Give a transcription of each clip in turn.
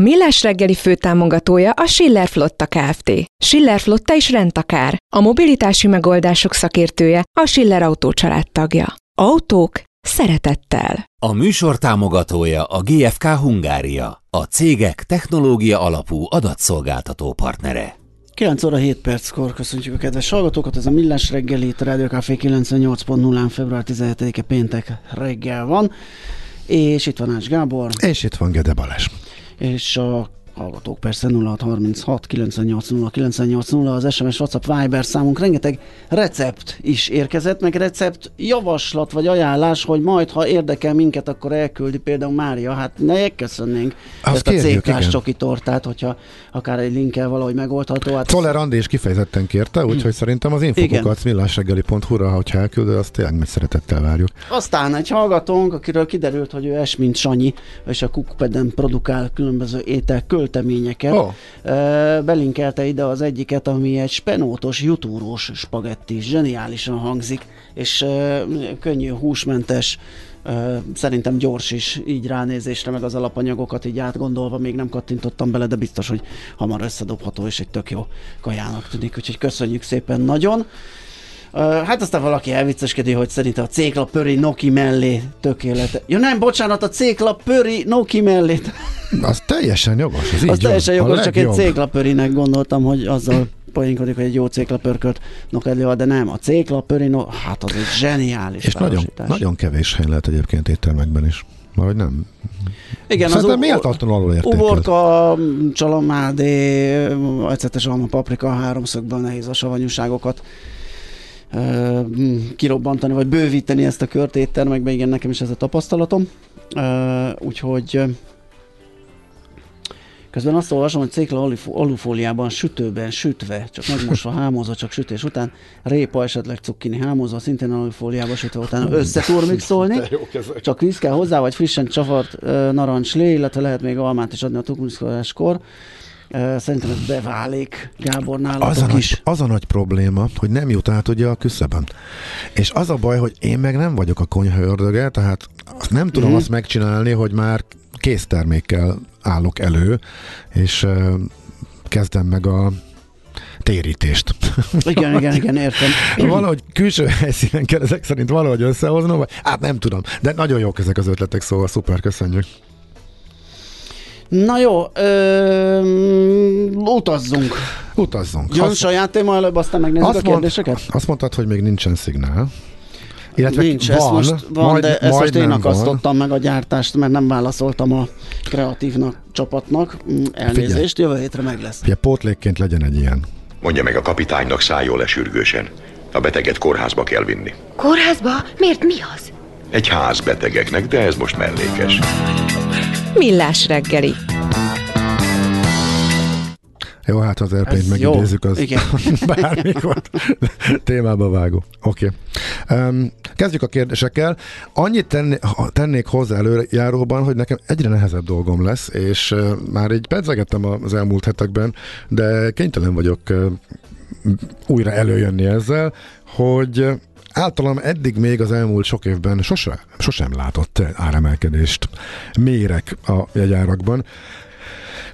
A Millás reggeli főtámogatója a Schiller Flotta Kft. Schiller Flotta is rendtakár. A mobilitási megoldások szakértője a Schiller Autó tagja. Autók szeretettel. A műsor támogatója a GFK Hungária, a cégek technológia alapú adatszolgáltató partnere. 9 óra 7 perckor köszöntjük a kedves hallgatókat, ez a Millás reggeli, itt a Rádió Café 98.0-án február 17-e péntek reggel van, és itt van Ács Gábor. És itt van Gede Balázs. És a hallgatók persze 0636 980 980 az SMS, WhatsApp, Viber számunk rengeteg recept is érkezett, meg recept javaslat vagy ajánlás, hogy majd ha érdekel minket, akkor elküldi például Mária, hát ne köszönnénk ezt a céklás csoki tortát, hogyha akár egy linkkel valahogy megoldható. Hát Czoller Andi is kifejezetten kérte, úgyhogy szerintem az infokukat millásreggeli.hu-ra, hogyha elküldöd, azt tényleg meg szeretettel várjuk. Aztán egy hallgatónk, akiről kiderült, hogy ő es, mint Sanyi, és a Kukpeden produkál különböző étel költeményeket. Oh. Belinkelte ide az egyiket, ami egy spenótos, jutúrós spagetti. Zseniálisan hangzik, és könnyű, húsmentes, szerintem gyors is így ránézésre, meg az alapanyagokat így átgondolva, még nem kattintottam bele, de biztos, hogy hamar összedobható, és egy tök jó kajának tűnik, úgyhogy köszönjük szépen nagyon. Hát aztán valaki elvicceskedi, hogy szerint a cékla pöri Noki mellé tökéletes. Ja nem, bocsánat, a cékla pöri Noki mellé. Az teljesen jogos, az Az teljesen jogos, csak egy cékla pörinek gondoltam, hogy azzal poénkodik, hogy egy jó céklapörkölt nokedli, de nem, a céklapöri, no, hát az egy zseniális És nagyon, nagyon kevés hely lehet egyébként éttermekben is. Vagy nem? Igen, Szerintem az méltatlanul alul értékelt. Uborka, csalamádé, ecetes alma, paprika, háromszögből nehéz a savanyúságokat kirobbantani, vagy bővíteni ezt a kört éttermekbe, igen, nekem is ez a tapasztalatom. Úgyhogy Közben azt olvasom, hogy cékla alufóliában sütőben sütve, csak megmosva, hámozva, csak sütés után, répa esetleg cukkini hámozva, szintén alufóliába sütve után össze mixolni. Csak víz kell hozzá, vagy frissen csavart narancslé, illetve lehet még almát is adni a tukmixkoláskor. Szerintem ez beválik, Gábor, nálatok az a is. Nagy, az a nagy probléma, hogy nem jut át ugye a küszöbön. És az a baj, hogy én meg nem vagyok a konyha ördöge, tehát nem tudom mm-hmm. azt megcsinálni, hogy már késztermékkel állok elő, és kezdem meg a térítést. Igen, igen, igen, értem. valahogy külső helyszínen kell ezek szerint valahogy összehoznom, vagy hát nem tudom, de nagyon jók ezek az ötletek, szóval szuper, köszönjük. Na jó, ö, utazzunk. Utazzunk. Jön Azt... saját téma előbb, aztán megnézzük azt a kérdéseket? Mond, azt mondtad, hogy még nincsen szignál. Illetve Nincs, van, ezt most van, majd, de ezt most én akasztottam van. meg a gyártást, mert nem válaszoltam a kreatívnak csapatnak. Mm, elnézést, Figyelj. jövő hétre meg lesz. Ugye pótlékként legyen egy ilyen. Mondja meg a kapitánynak szálljon le sürgősen. A beteget kórházba kell vinni. Kórházba? Miért mi az? Egy ház betegeknek, de ez most mellékes. Millás reggeli. Jó, hát az erpényt megidézzük, az Igen. bármikor témába vágó. Oké. Okay. Um, kezdjük a kérdésekkel. Annyit tenni, tennék hozzá előjáróban, hogy nekem egyre nehezebb dolgom lesz, és uh, már így pedzegettem az elmúlt hetekben, de kénytelen vagyok uh, újra előjönni ezzel, hogy általam eddig még az elmúlt sok évben sose, sosem látott áremelkedést mérek a jegyárakban.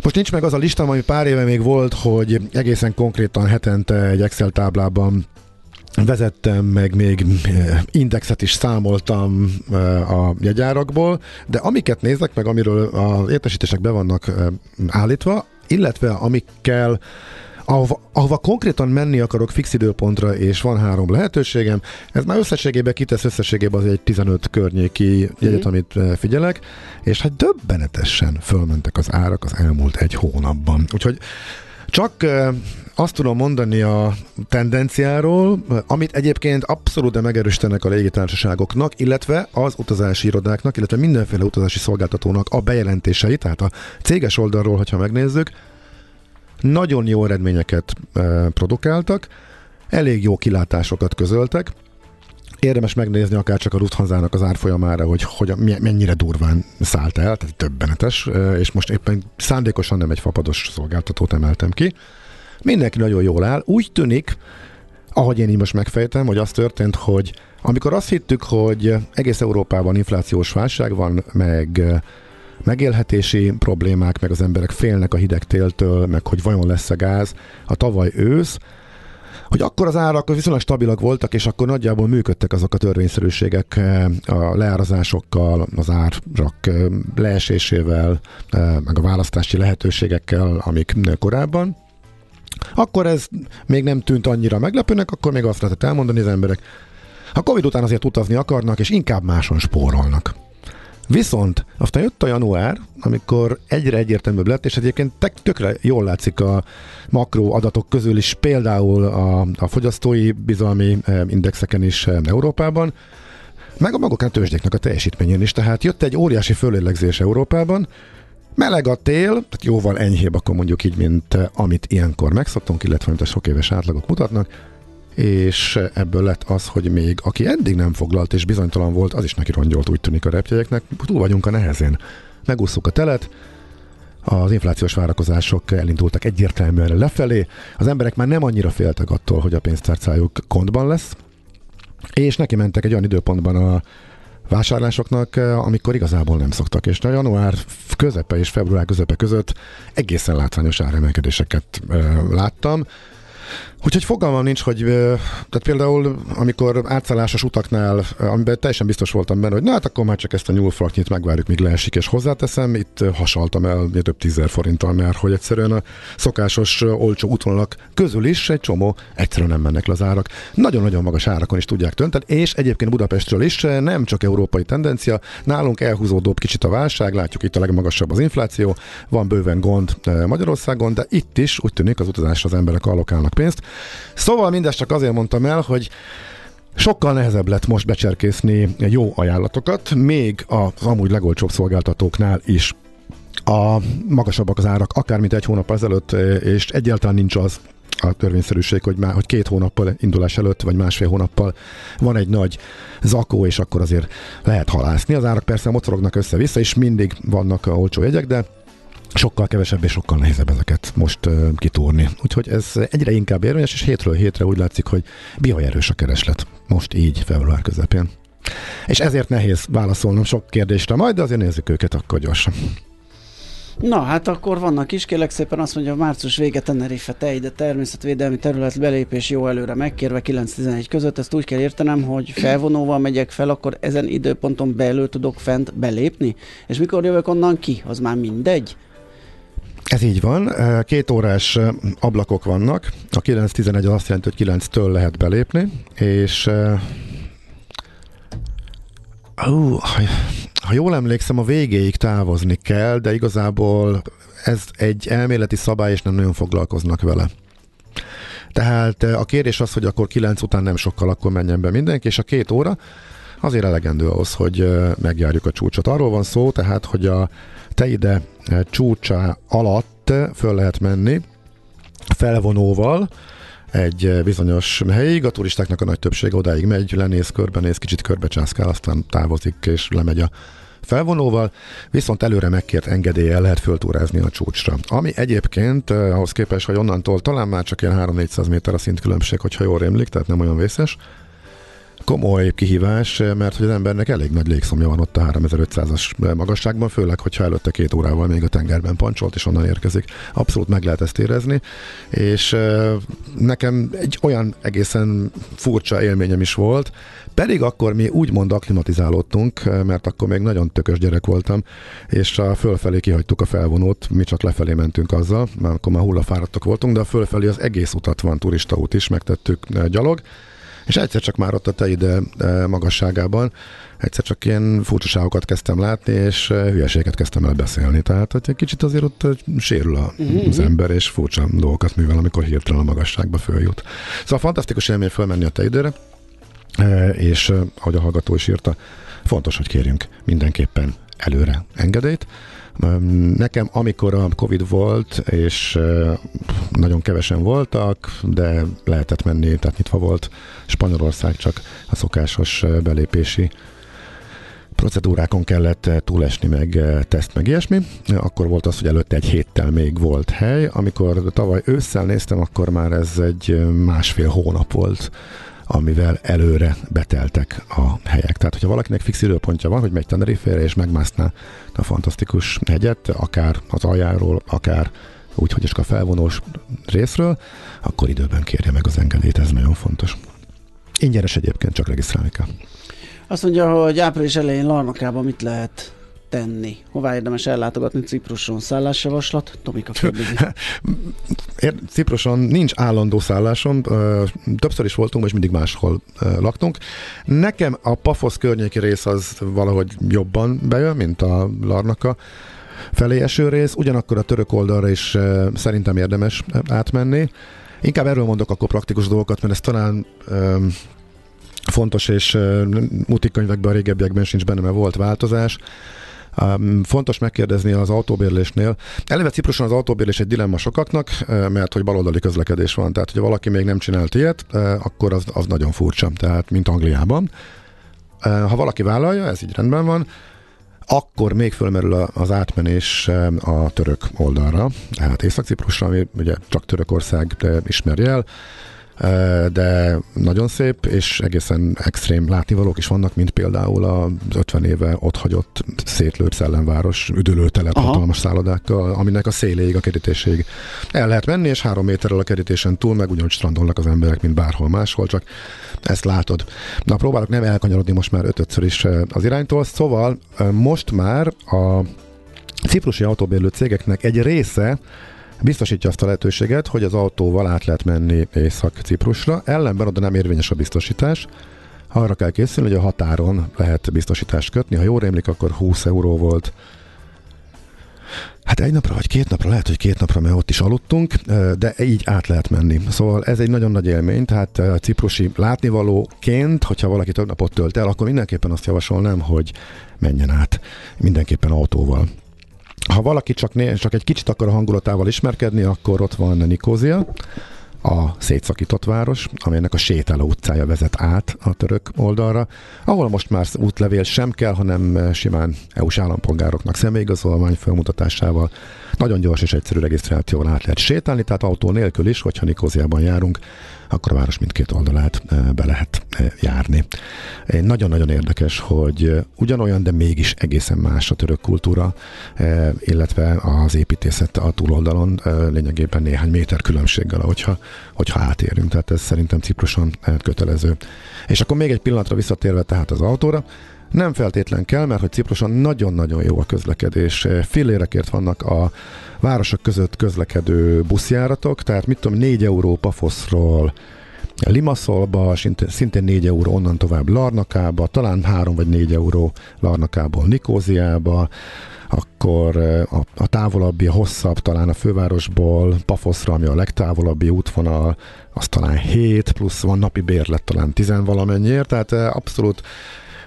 Most nincs meg az a lista, ami pár éve még volt, hogy egészen konkrétan hetente egy Excel táblában vezettem, meg még eh, indexet is számoltam eh, a jegyárakból, de amiket nézek meg, amiről az értesítések be vannak eh, állítva, illetve amikkel ahova, ahova konkrétan menni akarok fix időpontra, és van három lehetőségem, ez már összességében kitesz összességében az egy 15 környéki jegyet, mm-hmm. amit eh, figyelek, és hát döbbenetesen fölmentek az árak az elmúlt egy hónapban. Úgyhogy csak eh, azt tudom mondani a tendenciáról, amit egyébként abszolút megerősítenek a légitársaságoknak, illetve az utazási irodáknak, illetve mindenféle utazási szolgáltatónak a bejelentései, tehát a céges oldalról, hogyha megnézzük, nagyon jó eredményeket e, produkáltak, elég jó kilátásokat közöltek, érdemes megnézni akár csak a Lufthansa-nak az árfolyamára, hogy, hogy mennyire durván szállt el, tehát többenetes, és most éppen szándékosan nem egy fapados szolgáltatót emeltem ki. Mindenki nagyon jól áll. Úgy tűnik, ahogy én így most megfejtem, hogy az történt, hogy amikor azt hittük, hogy egész Európában inflációs válság van, meg megélhetési problémák, meg az emberek félnek a hideg téltől, meg hogy vajon lesz a gáz, a tavaly ősz, hogy akkor az árak viszonylag stabilak voltak, és akkor nagyjából működtek azok a törvényszerűségek a leárazásokkal, az árak leesésével, meg a választási lehetőségekkel, amik korábban. Akkor ez még nem tűnt annyira meglepőnek, akkor még azt lehetett elmondani az emberek, a Covid után azért utazni akarnak, és inkább máson spórolnak. Viszont aztán jött a január, amikor egyre egyértelműbb lett, és egyébként tökre jól látszik a makro adatok közül is, például a, a fogyasztói bizalmi eh, indexeken is eh, Európában, meg a maguk a tőzsdéknek a teljesítményén is. Tehát jött egy óriási fölélegzés Európában, Meleg a tél, tehát jóval enyhébb akkor mondjuk így, mint eh, amit ilyenkor megszoktunk, illetve amit a sok éves átlagok mutatnak és ebből lett az, hogy még aki eddig nem foglalt és bizonytalan volt, az is neki rongyolt úgy tűnik a repjegyeknek, túl vagyunk a nehezén. Megúszuk a telet, az inflációs várakozások elindultak egyértelműen lefelé, az emberek már nem annyira féltek attól, hogy a pénztárcájuk kontban lesz, és neki mentek egy olyan időpontban a vásárlásoknak, amikor igazából nem szoktak, és a január közepe és február közepe között egészen látványos áremelkedéseket láttam. Úgyhogy fogalmam nincs, hogy tehát például amikor átszállásos utaknál, amiben teljesen biztos voltam benne, hogy na hát akkor már csak ezt a nyúlfraknyit megvárjuk, míg leesik, és hozzáteszem, itt hasaltam el több tízer forinttal, mert hogy egyszerűen a szokásos olcsó útvonalak közül is egy csomó egyszerűen nem mennek le az árak. Nagyon-nagyon magas árakon is tudják tönteni, és egyébként Budapestről is nem csak európai tendencia, nálunk elhúzódóbb kicsit a válság, látjuk itt a legmagasabb az infláció, van bőven gond Magyarországon, de itt is úgy tűnik az utazásra az emberek allokálnak pénzt. Szóval mindezt csak azért mondtam el, hogy Sokkal nehezebb lett most becserkészni jó ajánlatokat, még az amúgy legolcsóbb szolgáltatóknál is. A magasabbak az árak, akár mint egy hónap ezelőtt, és egyáltalán nincs az a törvényszerűség, hogy, már, hogy két hónappal indulás előtt, vagy másfél hónappal van egy nagy zakó, és akkor azért lehet halászni. Az árak persze mocorognak össze-vissza, és mindig vannak olcsó jegyek, de sokkal kevesebb és sokkal nehezebb ezeket most uh, kitúrni. Úgyhogy ez egyre inkább érvényes, és hétről hétre úgy látszik, hogy bihaj erős a kereslet. Most így, február közepén. És ezért nehéz válaszolnom sok kérdésre majd, de azért nézzük őket akkor gyorsan. Na, hát akkor vannak is, kérlek szépen azt mondja, március vége Tenerife tej, de természetvédelmi terület belépés jó előre megkérve 9-11 között. Ezt úgy kell értenem, hogy felvonóval megyek fel, akkor ezen időponton belül tudok fent belépni? És mikor jövök onnan ki? Az már mindegy? Ez így van, két órás ablakok vannak, a 9-11 az azt jelenti, hogy 9-től lehet belépni, és uh, ha jól emlékszem, a végéig távozni kell, de igazából ez egy elméleti szabály, és nem nagyon foglalkoznak vele. Tehát a kérés az, hogy akkor 9 után nem sokkal akkor menjen be mindenki, és a két óra azért elegendő ahhoz, hogy megjárjuk a csúcsot. Arról van szó, tehát, hogy a Teide csúcsa alatt föl lehet menni felvonóval, egy bizonyos helyig, a turistáknak a nagy többsége odáig megy, lenéz, körbenéz, kicsit körbecsászkál, aztán távozik és lemegy a felvonóval, viszont előre megkért engedéllyel lehet föltúrázni a csúcsra. Ami egyébként eh, ahhoz képest, hogy onnantól talán már csak ilyen 3-400 méter a szintkülönbség, hogyha jól rémlik, tehát nem olyan vészes, komoly kihívás, mert hogy az embernek elég nagy légszomja van ott a 3500-as magasságban, főleg, hogyha előtte két órával még a tengerben pancsolt, és onnan érkezik. Abszolút meg lehet ezt érezni, és nekem egy olyan egészen furcsa élményem is volt, pedig akkor mi úgymond aklimatizálódtunk, mert akkor még nagyon tökös gyerek voltam, és a fölfelé kihagytuk a felvonót, mi csak lefelé mentünk azzal, mert akkor már hullafáradtak voltunk, de a fölfelé az egész utat van, turistaút is, megtettük gyalog, és egyszer csak már ott a te ide magasságában, egyszer csak ilyen furcsaságokat kezdtem látni, és hülyeséget kezdtem el beszélni. Tehát, hogy egy kicsit azért ott sérül a, uh-huh. az ember, és furcsa dolgokat művel, amikor hirtelen a magasságba följut. Szóval fantasztikus élmény fölmenni a te időre, és ahogy a hallgató is írta, fontos, hogy kérjünk mindenképpen előre engedélyt. Nekem, amikor a Covid volt, és nagyon kevesen voltak, de lehetett menni, tehát nyitva volt Spanyolország, csak a szokásos belépési procedúrákon kellett túlesni, meg teszt, meg ilyesmi. Akkor volt az, hogy előtte egy héttel még volt hely. Amikor tavaly ősszel néztem, akkor már ez egy másfél hónap volt amivel előre beteltek a helyek. Tehát, hogyha valakinek fix időpontja van, hogy megy Tenerife-re és megmászná a fantasztikus hegyet, akár az aljáról, akár úgy, hogy a felvonós részről, akkor időben kérje meg az engedélyt, ez nagyon fontos. Ingyenes egyébként, csak regisztrálni kell. Azt mondja, hogy április elején Larnakában mit lehet tenni? Hová érdemes ellátogatni Cipruson? Szállásjavaslat? Tomika. Cipruson nincs állandó szállásom, többször is voltunk, és mindig máshol laktunk. Nekem a Pafosz környéki rész az valahogy jobban bejön, mint a Larnaka felé eső rész, ugyanakkor a török oldalra is szerintem érdemes átmenni. Inkább erről mondok akkor praktikus dolgokat, mert ez talán fontos, és mutikönyvekben a régebbiekben sincs benne, mert volt változás. Fontos megkérdezni az autóbérlésnél. Eleve Cipruson az autóbérlés egy dilemma sokaknak, mert hogy baloldali közlekedés van. Tehát, hogyha valaki még nem csinált ilyet, akkor az, az nagyon furcsa, tehát mint Angliában. Ha valaki vállalja, ez így rendben van, akkor még fölmerül az átmenés a török oldalra, tehát Észak-Ciprusra, ami ugye csak Törökország ismerje el, de nagyon szép, és egészen extrém látnivalók is vannak, mint például az 50 éve ott hagyott szétlőtt szellemváros üdülőtelep hatalmas szállodákkal, aminek a széléig, a kerítésig el lehet menni, és három méterrel a kerítésen túl meg ugyanúgy strandolnak az emberek, mint bárhol máshol, csak ezt látod. Na, próbálok nem elkanyarodni most már ötötször is az iránytól, szóval most már a ciprusi autóbérlő cégeknek egy része biztosítja azt a lehetőséget, hogy az autóval át lehet menni Észak-Ciprusra, ellenben oda nem érvényes a biztosítás, arra kell készülni, hogy a határon lehet biztosítást kötni. Ha jól rémlik, akkor 20 euró volt. Hát egy napra vagy két napra, lehet, hogy két napra, mert ott is aludtunk, de így át lehet menni. Szóval ez egy nagyon nagy élmény, tehát a ciprusi látnivalóként, hogyha valaki több napot tölt el, akkor mindenképpen azt javasolnám, hogy menjen át mindenképpen autóval. Ha valaki csak, né, csak egy kicsit akar a hangulatával ismerkedni, akkor ott van Nikózia, a szétszakított város, amelynek a sétáló utcája vezet át a török oldalra, ahol most már útlevél sem kell, hanem simán EU-s állampolgároknak személyigazolvány felmutatásával. Nagyon gyors és egyszerű regisztrációval át lehet sétálni, tehát autó nélkül is, hogyha Nikóziában járunk, akkor a város mindkét oldalát be lehet járni. Nagyon-nagyon érdekes, hogy ugyanolyan, de mégis egészen más a török kultúra, illetve az építészet a túloldalon lényegében néhány méter különbséggel, hogyha, hogyha átérünk. Tehát ez szerintem Cipruson kötelező. És akkor még egy pillanatra visszatérve tehát az autóra, nem feltétlen kell, mert hogy Cipruson nagyon-nagyon jó a közlekedés. Fillérekért vannak a városok között közlekedő buszjáratok, tehát mit tudom, 4 euró Pafoszról Limaszolba, szintén 4 euró onnan tovább Larnakába, talán 3 vagy 4 euró Larnakából Nikóziába, akkor a, a távolabbi, a hosszabb talán a fővárosból Pafoszra, ami a legtávolabbi útvonal, az talán 7, plusz van napi bérlet talán 10 valamennyiért, tehát abszolút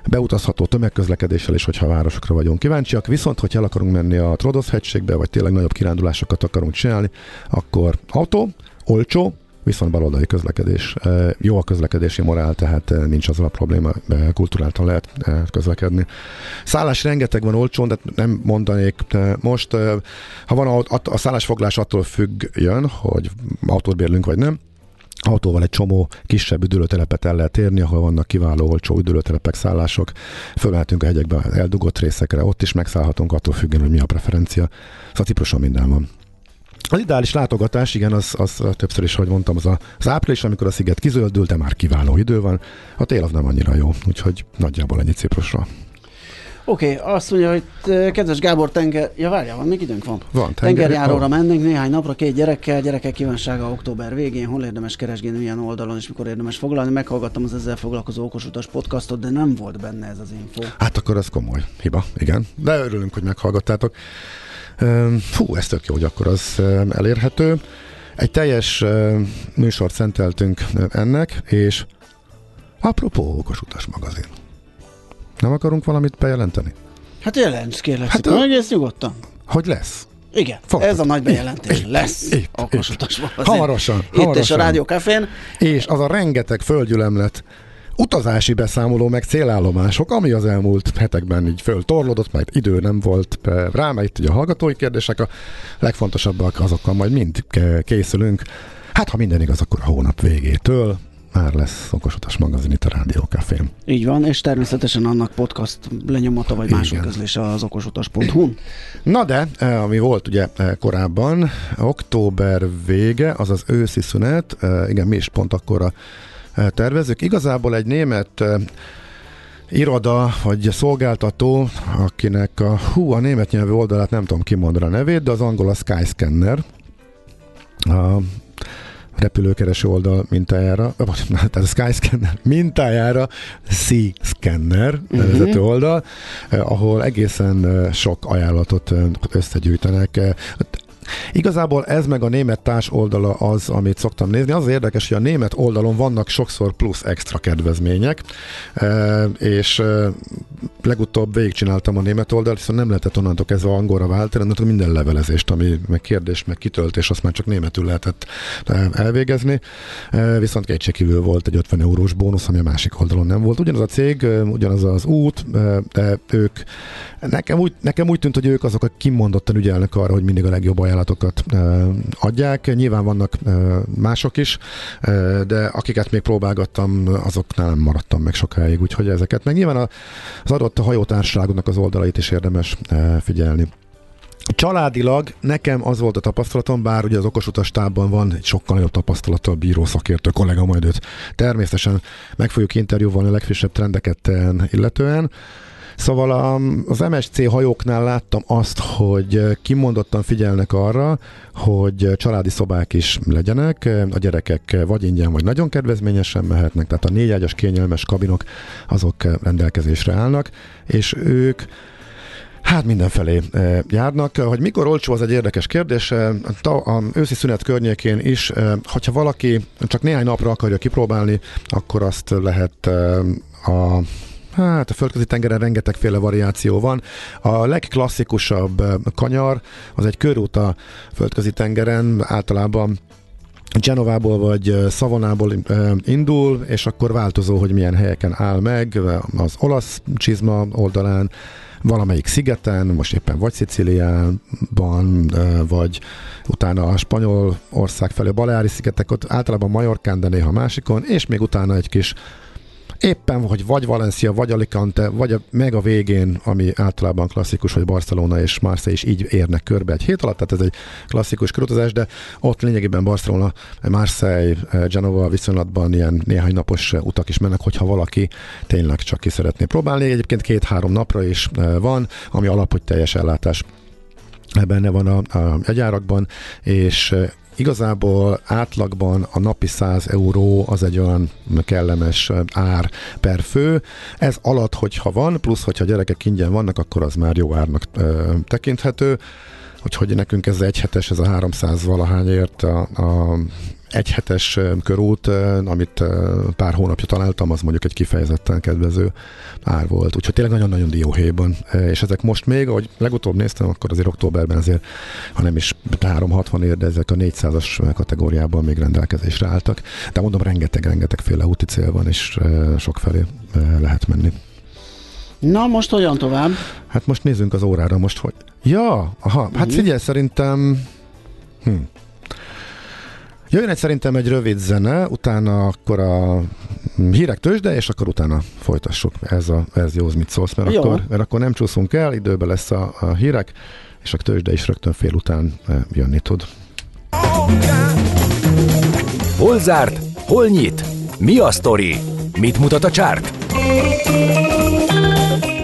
beutazható tömegközlekedéssel is, hogyha városokra vagyunk kíváncsiak. Viszont, hogyha el akarunk menni a Trodosz hegységbe, vagy tényleg nagyobb kirándulásokat akarunk csinálni, akkor autó, olcsó, viszont baloldali közlekedés. Jó a közlekedési morál, tehát nincs az a probléma, kulturáltan lehet közlekedni. Szállás rengeteg van olcsón, de nem mondanék most. Ha van a, a szállásfoglás attól függjön, hogy autót bérlünk vagy nem, autóval egy csomó kisebb üdülőtelepet el lehet érni, ahol vannak kiváló, olcsó üdülőtelepek, szállások. Fölmehetünk a hegyekbe eldugott részekre, ott is megszállhatunk, attól függően, hogy mi a preferencia. Szóval Ciproson minden van. Az ideális látogatás, igen, az, az többször is, hogy mondtam, az, a, az április, amikor a sziget kizöldül, de már kiváló idő van. A tél az nem annyira jó, úgyhogy nagyjából ennyi Ciprusra. Oké, okay, azt mondja, hogy kedves Gábor tenger... Ja, várjál, van, még időnk van. Van, Tengerjáróra van. mennénk néhány napra, két gyerekkel, gyerekek kívánsága október végén, hol érdemes keresgélni, milyen oldalon, és mikor érdemes foglalni. Meghallgattam az ezzel foglalkozó okosutas podcastot, de nem volt benne ez az info. Hát akkor ez komoly hiba, igen. De örülünk, hogy meghallgattátok. Fú, ez tök jó, hogy akkor az elérhető. Egy teljes műsort szenteltünk ennek, és apropó okosutas magazin. Nem akarunk valamit bejelenteni? Hát jelents, kérlek hát, szépen, egész nyugodtan. Hogy lesz? Igen, Fogtad. ez a nagy bejelentés. Itt, Lesz itt, okos utas Hamarosan. Itt hamarosan. és a Rádió Cafén. És az a rengeteg földgyülemlet utazási beszámoló, meg célállomások, ami az elmúlt hetekben így föltorlódott, mert idő nem volt rá, mert itt ugye a hallgatói kérdések a legfontosabbak, azokkal majd mind készülünk. Hát, ha minden igaz, akkor a hónap végétől már lesz Okosutas magazin itt a Rádió Cafén. Így van, és természetesen annak podcast lenyomata vagy másik közlés az okosutas.hu. Na de, eh, ami volt ugye eh, korábban, október vége, az az őszi szünet, eh, igen, mi is pont akkora tervezők. Igazából egy német iroda vagy szolgáltató, akinek a, hú, a német nyelvű oldalát nem tudom kimondani a nevét, de az angol a Skyscanner. A repülőkereső oldal mintájára, tehát a Skyscanner mintájára C-Scanner nevezető uh-huh. oldal, eh, ahol egészen sok ajánlatot összegyűjtenek. Igazából ez meg a német társ oldala az, amit szoktam nézni. Az, érdekes, hogy a német oldalon vannak sokszor plusz extra kedvezmények, e, és e, legutóbb végigcsináltam a német oldalt, hiszen nem lehetett onnantól kezdve angolra váltani, mert minden levelezést, ami meg kérdés, meg kitöltés, azt már csak németül lehetett e, elvégezni. Viszont kétségkívül volt egy 50 eurós bónusz, ami a másik oldalon nem volt. Ugyanaz a cég, ugyanaz az út, de ők nekem úgy, nekem úgy tűnt, hogy ők azok, akik kimondottan ügyelnek arra, hogy mindig a legjobb ajánlat ajánlatokat adják. Nyilván vannak mások is, de akiket még próbálgattam, azoknál nem maradtam meg sokáig, úgyhogy ezeket. Meg nyilván az adott hajótársaságoknak az oldalait is érdemes figyelni. Családilag nekem az volt a tapasztalatom, bár ugye az okosutas tábban van egy sokkal nagyobb tapasztalattal bíró szakértő kollega, majd őt természetesen meg fogjuk interjúvalni a legfrissebb trendeket illetően. Szóval a, az MSC hajóknál láttam azt, hogy kimondottan figyelnek arra, hogy családi szobák is legyenek, a gyerekek vagy ingyen, vagy nagyon kedvezményesen mehetnek, tehát a négyágyas kényelmes kabinok azok rendelkezésre állnak, és ők Hát mindenfelé járnak. Hogy mikor olcsó, az egy érdekes kérdés. A őszi szünet környékén is, hogyha valaki csak néhány napra akarja kipróbálni, akkor azt lehet a Hát a földközi tengeren rengetegféle variáció van. A legklasszikusabb kanyar az egy körút a földközi tengeren, általában Genovából vagy Szavonából indul, és akkor változó, hogy milyen helyeken áll meg, az olasz csizma oldalán, valamelyik szigeten, most éppen vagy Szicíliában, vagy utána a spanyol ország felé, Baleári szigetek, ott általában Majorkán, de néha másikon, és még utána egy kis éppen, hogy vagy Valencia, vagy Alicante, vagy a, meg a végén, ami általában klasszikus, hogy Barcelona és Marseille is így érnek körbe egy hét alatt, tehát ez egy klasszikus körutazás, de ott lényegében Barcelona, Marseille, Genova viszonylatban ilyen néhány napos utak is mennek, hogyha valaki tényleg csak ki szeretné próbálni. Egyébként két-három napra is eh, van, ami alap, hogy teljes ellátás benne van a, a jegyárakban, és eh, Igazából átlagban a napi 100 euró az egy olyan kellemes ár per fő. Ez alatt, hogyha van, plusz hogyha gyerekek ingyen vannak, akkor az már jó árnak ö, tekinthető. Úgyhogy nekünk ez egy hetes, ez a 300 valahányért a, a egyhetes körút, amit pár hónapja találtam, az mondjuk egy kifejezetten kedvező ár volt. Úgyhogy tényleg nagyon-nagyon dióhéjban. És ezek most még, ahogy legutóbb néztem, akkor azért októberben azért, ha nem is 360 ér, de ezek a 400-as kategóriában még rendelkezésre álltak. De mondom, rengeteg-rengeteg úti cél van, és sok felé lehet menni. Na, most olyan tovább? Hát most nézzünk az órára, most hogy... Ja, aha, hát mhm. figyelj, szerintem... Hm. Jöjjön egy szerintem egy rövid zene, utána akkor a hírek tőzsde, és akkor utána folytassuk. Ez a verzióhoz mit szólsz, mert, akkor, mert akkor nem csúszunk el, időben lesz a, a hírek, és a tőzsde is rögtön fél után eh, jönni tud. Hol zárt? Hol nyit? Mi a sztori? Mit mutat a csárt?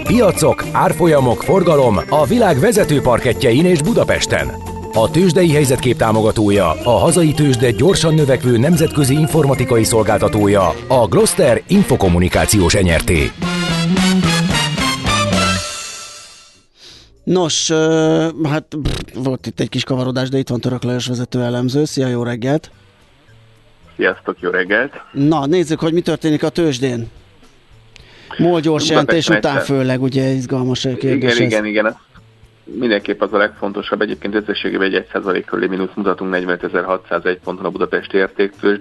Piacok, árfolyamok, forgalom a világ vezető parketjein és Budapesten. A tőzsdei helyzetkép támogatója, a hazai tőzsde gyorsan növekvő nemzetközi informatikai szolgáltatója, a Gloster Infokommunikációs enyerté. Nos, hát volt itt egy kis kavarodás, de itt van Török Lajos vezető elemző. Szia, jó reggelt! Sziasztok, jó reggelt! Na, nézzük, hogy mi történik a tőzsdén. MOL gyors jelentés után főleg, ugye izgalmas kérdés Igen, ez. igen, igen. Mindenképp az a legfontosabb, egyébként összességében egy 1% körüli mínusz mutatunk 45.601 ponton a budapesti értéktős,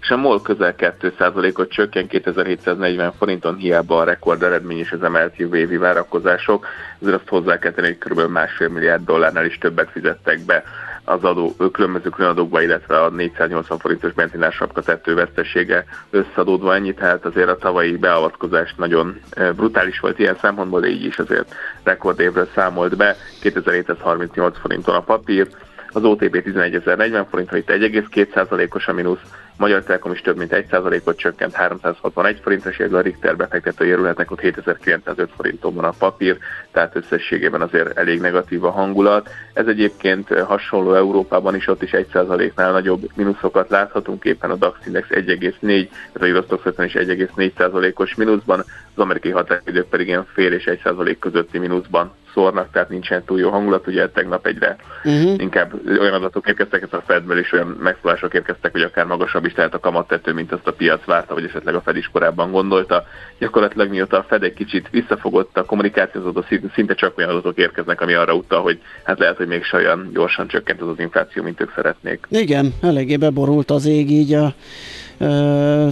és a MOL közel 2%-ot csökken 2740 forinton, hiába a rekord eredmény és az emelt jövő évi várakozások, ezért azt hozzá kell tenni, hogy kb. másfél milliárd dollárnál is többet fizettek be az adó, különböző különadókba, illetve a 480 forintos benzinás sapka tettő vesztesége összeadódva ennyi, tehát azért a tavalyi beavatkozás nagyon brutális volt ilyen szempontból, de így is azért rekordévről számolt be, 2738 forinton a papír, az OTP 11.040 forint, itt 1,2%-os a mínusz, Magyar Telekom is több mint 1%-ot csökkent, 361 forintos, illetve a Richter befektetői érületnek ott 7905 forinton van a papír, tehát összességében azért elég negatív a hangulat. Ez egyébként hasonló Európában is, ott is 1%-nál nagyobb mínuszokat láthatunk, éppen a DAX Index 1,4, ez a Eurostox 50 is 1,4%-os mínuszban, az amerikai határidők pedig ilyen fél és 1% közötti mínuszban szórnak, tehát nincsen túl jó hangulat. Ugye tegnap egyre uh-huh. inkább olyan adatok érkeztek, a Fedből is olyan megszólások érkeztek, hogy akár magasabb is tehát a kamattető, mint azt a piac várta, vagy esetleg a Fed is korábban gondolta. Gyakorlatilag mióta a Fed egy kicsit visszafogott a kommunikációzódó, szinte csak olyan adatok érkeznek, ami arra utal, hogy hát lehet, hogy még olyan gyorsan csökkent az az infláció, mint ők szeretnék. Igen, eléggé beborult az ég így a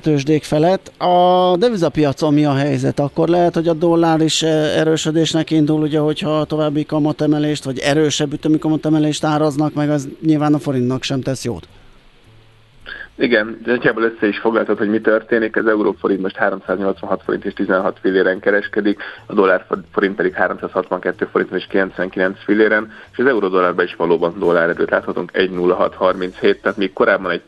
tőzsdék felett. A devizapiacon mi a helyzet? Akkor lehet, hogy a dollár is erősödésnek indul, ugye, hogyha további kamatemelést, vagy erősebb ütemi kamatemelést áraznak, meg az nyilván a forintnak sem tesz jót. Igen, nagyjából össze is foglaltad, hogy mi történik. Az euró forint most 386 forint és 16 filléren kereskedik, a dollár forint pedig 362 forint és 99 filléren, és az euró dollárban is valóban dollár erőt láthatunk 1,0637, tehát még korábban egy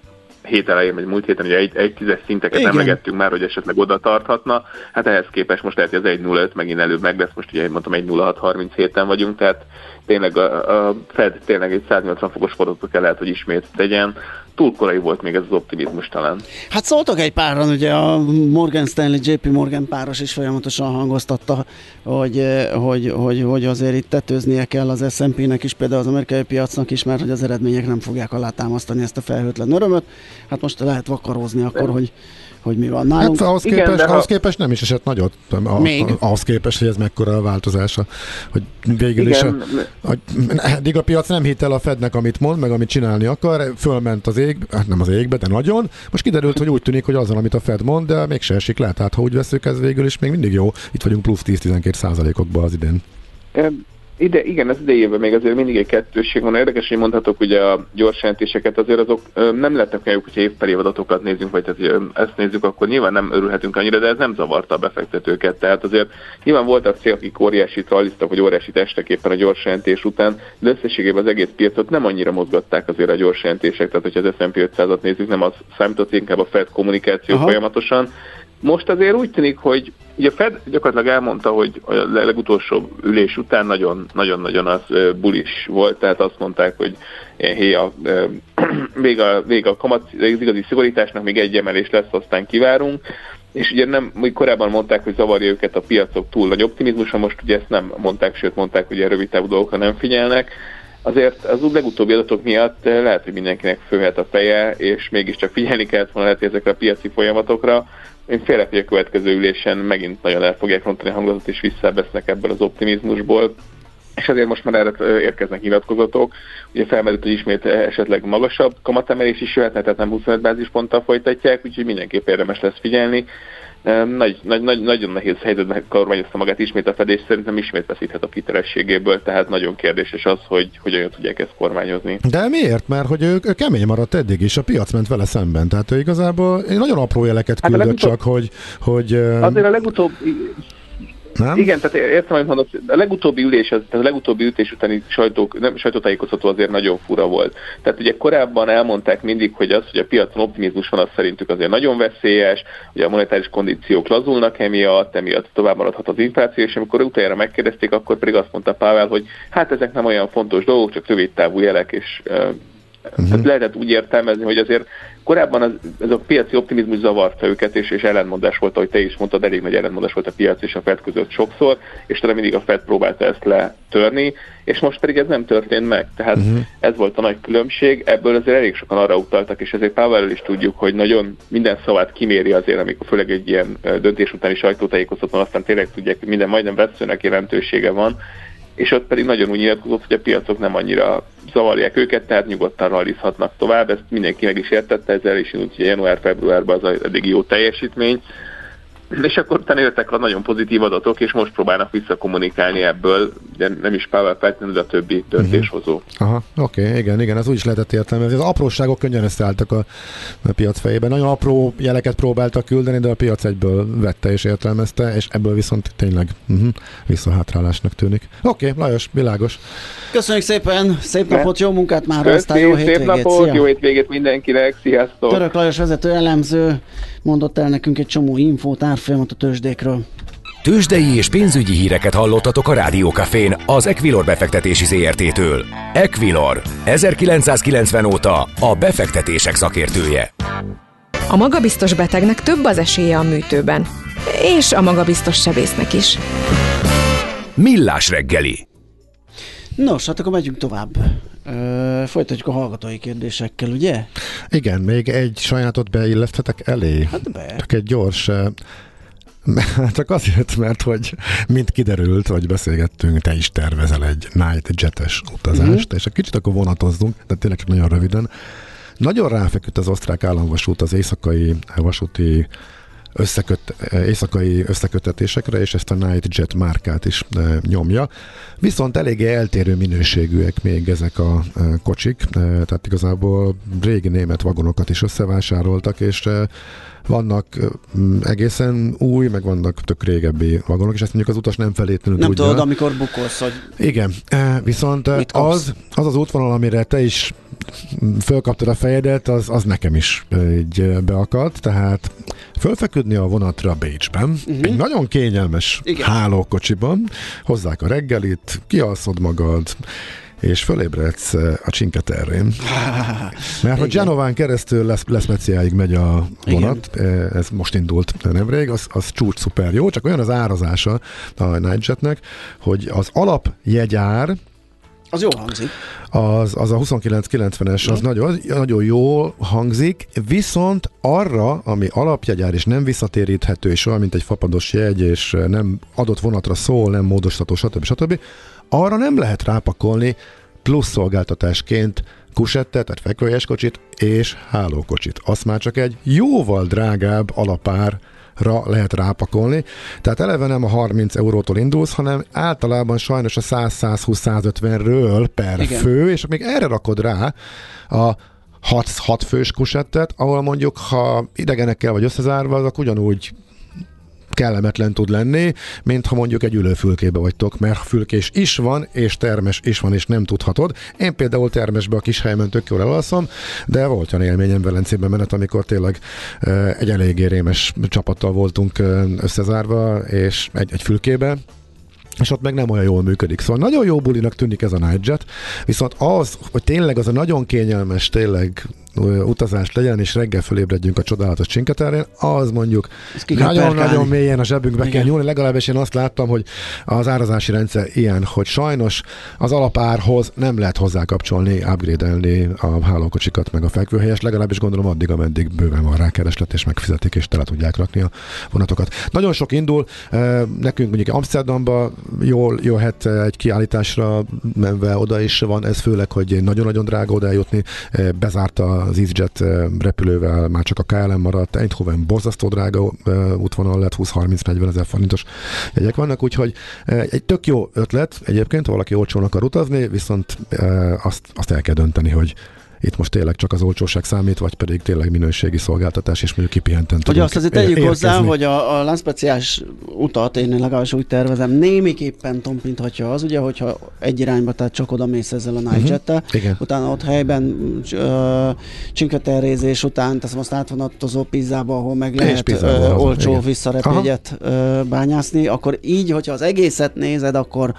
hét elején, vagy múlt héten ugye egy, egy tízes szinteket Igen. emlegettünk már, hogy esetleg oda tarthatna. Hát ehhez képest most lehet, hogy az 1.05 megint előbb meg lesz, most ugye mondtam 1.0637-en vagyunk, tehát tényleg a, a Fed tényleg egy 180 fokos fordulatot lehet, hogy ismét tegyen. Túl korai volt még ez az optimizmus talán. Hát szóltak egy páran, ugye a Morgan Stanley, JP Morgan páros is folyamatosan hangoztatta, hogy, hogy, hogy, hogy azért itt tetőznie kell az S&P-nek is, például az amerikai piacnak is, mert hogy az eredmények nem fogják alátámasztani ezt a felhőtlen örömöt. Hát most lehet vakarózni akkor, hogy hogy mi van nálunk. Hát ahhoz képest, Igen, ahhoz ha... képest nem is esett nagyot. A, Még? ahhoz képest, hogy ez mekkora a változása. Hogy végül Igen. is a, a, eddig a piac nem hitt el a Fednek, amit mond, meg amit csinálni akar, fölment az ég, hát nem az égbe, de nagyon. Most kiderült, hogy úgy tűnik, hogy azon, amit a Fed mond, de még se esik le. Tehát ha úgy veszük, ez végül is még mindig jó. Itt vagyunk plusz 10-12 százalékokban az idén. Ide, igen, az idejében még azért mindig egy kettősség van. Érdekes, hogy mondhatok, hogy a gyors jelentéseket azért azok nem lettek olyan hogyha évpeli adatokat nézzünk, vagy tehát, ezt nézzük, akkor nyilván nem örülhetünk annyira, de ez nem zavarta a befektetőket. Tehát azért nyilván voltak cél, akik óriási trallisztak, vagy óriási testek éppen a gyors jelentés után, de összességében az egész piacot nem annyira mozgatták azért a gyors jelentések. Tehát, hogyha az S&P 500-at nézzük, nem az számított inkább a Fed kommunikáció Aha. folyamatosan, most azért úgy tűnik, hogy ugye Fed gyakorlatilag elmondta, hogy a legutolsó ülés után nagyon-nagyon az bulis volt, tehát azt mondták, hogy hé, a, még a, még a kamat, az igazi szigorításnak még egy emelés lesz, aztán kivárunk, és ugye nem, még korábban mondták, hogy zavarja őket a piacok túl nagy optimizmusa, most ugye ezt nem mondták, sőt mondták, hogy a rövid távú dolgokra nem figyelnek. Azért az úgy legutóbbi adatok miatt lehet, hogy mindenkinek főhet a feje, és mégiscsak figyelni kellett volna lehet ezekre a piaci folyamatokra, én félek, hogy a következő ülésen megint nagyon el fogják rontani a hangulatot, és visszabesznek ebből az optimizmusból. És ezért most már erre érkeznek nyilatkozatok. Ugye felmerült, hogy ismét esetleg magasabb kamatemelés is jöhetne, tehát nem 25 bázisponttal folytatják, úgyhogy mindenképp érdemes lesz figyelni nagy, nagy, nagy, nagyon nehéz helyzetben kormányozta magát ismét a fedés, szerintem ismét veszíthet a kiterességéből, tehát nagyon kérdéses az, hogy hogyan tudják ezt kormányozni. De miért? Mert hogy ő, ő kemény maradt eddig is, a piac ment vele szemben, tehát ő igazából nagyon apró jeleket küldött hát legutóbb, csak, hogy, hogy... Azért a legutóbb nem? Igen, tehát értem, hogy mondod, a legutóbbi ülés, tehát a legutóbbi ütés utáni sajtók, nem, sajtótájékoztató azért nagyon fura volt. Tehát ugye korábban elmondták mindig, hogy az, hogy a piacon optimizmus van, az szerintük azért nagyon veszélyes, hogy a monetáris kondíciók lazulnak emiatt, emiatt tovább maradhat az infláció, és amikor utoljára megkérdezték, akkor pedig azt mondta Pável, hogy hát ezek nem olyan fontos dolgok, csak rövid távú jelek, és Uh-huh. Tehát lehetett úgy értelmezni, hogy azért korábban az, ez a piaci optimizmus zavarta őket, és, és ellentmondás volt, ahogy te is mondtad, elég nagy ellentmondás volt a piac és a Fed között sokszor, és talán mindig a Fed próbálta ezt letörni, és most pedig ez nem történt meg. Tehát uh-huh. ez volt a nagy különbség, ebből azért elég sokan arra utaltak, és ezért Powell is tudjuk, hogy nagyon minden szavát kiméri azért, amikor főleg egy ilyen döntés utáni sajtótájékoztatón aztán tényleg tudják, hogy minden majdnem veszőnek jelentősége van, és ott pedig nagyon úgy nyilatkozott, hogy a piacok nem annyira zavarják őket, tehát nyugodtan rallizhatnak tovább. Ezt mindenki meg is értette, ezzel is úgy január-februárban az eddig jó teljesítmény. És akkor utána jöttek a nagyon pozitív adatok, és most próbálnak visszakommunikálni ebből, de nem is Pavel Feltétlenül, de a többi döntéshozó. Uh-huh. Aha, oké, okay, igen, igen, ez úgy is lehetett értelmezni. Az apróságok könnyen összeálltak a, a piac fejében. Nagyon apró jeleket próbáltak küldeni, de a piac egyből vette és értelmezte, és ebből viszont tényleg uh-huh, visszahátrálásnak tűnik. Oké, okay, Lajos, világos. Köszönjük szépen, szép napot, jó munkát már, aztán jó hétvégét. Szép napot, Szia. jó hétvégét mindenkinek, sziasztok! Török Lajos vezető elemző mondott el nekünk egy csomó infót, árfolyamat a tőzsdékről. Tőzsdei és pénzügyi híreket hallottatok a Rádiókafén az Equilor befektetési ZRT-től. Equilor, 1990 óta a befektetések szakértője. A magabiztos betegnek több az esélye a műtőben. És a magabiztos sebésznek is. Millás reggeli. Nos, hát akkor megyünk tovább. Ö, folytatjuk a hallgatói kérdésekkel, ugye? Igen, még egy sajátot beilleszthetek elé. Hát be. Csak egy gyors csak azért, mert hogy mint kiderült, vagy beszélgettünk, te is tervezel egy Night Jetes utazást, mm-hmm. és egy kicsit akkor vonatozzunk, de tényleg csak nagyon röviden. Nagyon ráfeküdt az osztrák államvasút az éjszakai vasúti összeköt, éjszakai összekötetésekre, és ezt a Night Jet márkát is nyomja. Viszont eléggé eltérő minőségűek még ezek a kocsik, tehát igazából régi német vagonokat is összevásároltak, és vannak egészen új, meg vannak tök régebbi vagonok, és ezt mondjuk az utas nem feltétlenül nem tudja. Nem tudod, amikor bukolsz, hogy... Igen, viszont az, az az útvonal, amire te is fölkaptad a fejedet, az, az nekem is így beakadt, tehát fölfeküdni a vonatra Bécsben, uh-huh. egy nagyon kényelmes Igen. hálókocsiban, hozzák a reggelit, kialszod magad, és fölébredsz a Cinque Terrén. Mert ha Genován keresztül lesz, lesz Meciáig megy a vonat, Igen. ez most indult nemrég, az, az csúcs szuper jó, csak olyan az árazása a Nightjetnek, hogy az alapjegyár, az jó hangzik. Az, az a 2990-es, az nagyon, nagyon jó hangzik, viszont arra, ami alapjegyár és nem visszatéríthető, és olyan, mint egy fapados jegy, és nem adott vonatra szól, nem módosítható, stb. stb. Arra nem lehet rápakolni plusz szolgáltatásként kusettet, tehát fekvőjes kocsit és hálókocsit. Azt már csak egy jóval drágább alapár ra lehet rápakolni. Tehát eleve nem a 30 eurótól indulsz, hanem általában sajnos a 100-120-150-ről per Igen. fő, és még erre rakod rá a 6, 6 fős kusettet, ahol mondjuk, ha idegenekkel vagy összezárva, azok ugyanúgy kellemetlen tud lenni, mint ha mondjuk egy ülőfülkébe vagytok, mert fülkés is van, és termes is van, és nem tudhatod. Én például termesbe a kis helyemen tök jól elalszom, de volt olyan élményem Velencében menet, amikor tényleg egy eléggé rémes csapattal voltunk összezárva, és egy, egy fülkébe, és ott meg nem olyan jól működik. Szóval nagyon jó bulinak tűnik ez a Nightjet, viszont az, hogy tényleg az a nagyon kényelmes, tényleg utazást legyen, és reggel fölébredjünk a csodálatos csinketerén, az mondjuk nagyon-nagyon mélyen a zsebünkbe Igen. kell nyúlni. Legalábbis én azt láttam, hogy az árazási rendszer ilyen, hogy sajnos az alapárhoz nem lehet hozzákapcsolni, upgrade-elni a hálókocsikat, meg a fekvőhelyes, legalábbis gondolom addig, ameddig bőven van rá kereslet, és megfizetik, és tele tudják rakni a vonatokat. Nagyon sok indul, nekünk mondjuk Amsterdamba jól jöhet egy kiállításra menve, oda is van ez főleg, hogy nagyon-nagyon drága oda eljutni, bezárta az EasyJet repülővel már csak a KLM maradt, Eindhoven borzasztó drága útvonal lett, 20-30-40 ezer forintos jegyek vannak, úgyhogy egy tök jó ötlet egyébként, valaki olcsón akar utazni, viszont azt, azt el kell dönteni, hogy itt most tényleg csak az olcsóság számít, vagy pedig tényleg minőségi szolgáltatás, és mondjuk kipihenten Hogy azt azért tegyük érkezni. hozzá, hogy a, a lánszpeciális utat én legalábbis úgy tervezem, némiképpen tompinthatja az, ugye, hogyha egy irányba, tehát csak oda mész ezzel a Nightjet-tel, uh-huh. utána ott helyben csinköterrézés után, teszem azt átvonatozó pizzába, ahol meg lehet ö, olcsó visszarepégyet bányászni, akkor így, hogyha az egészet nézed, akkor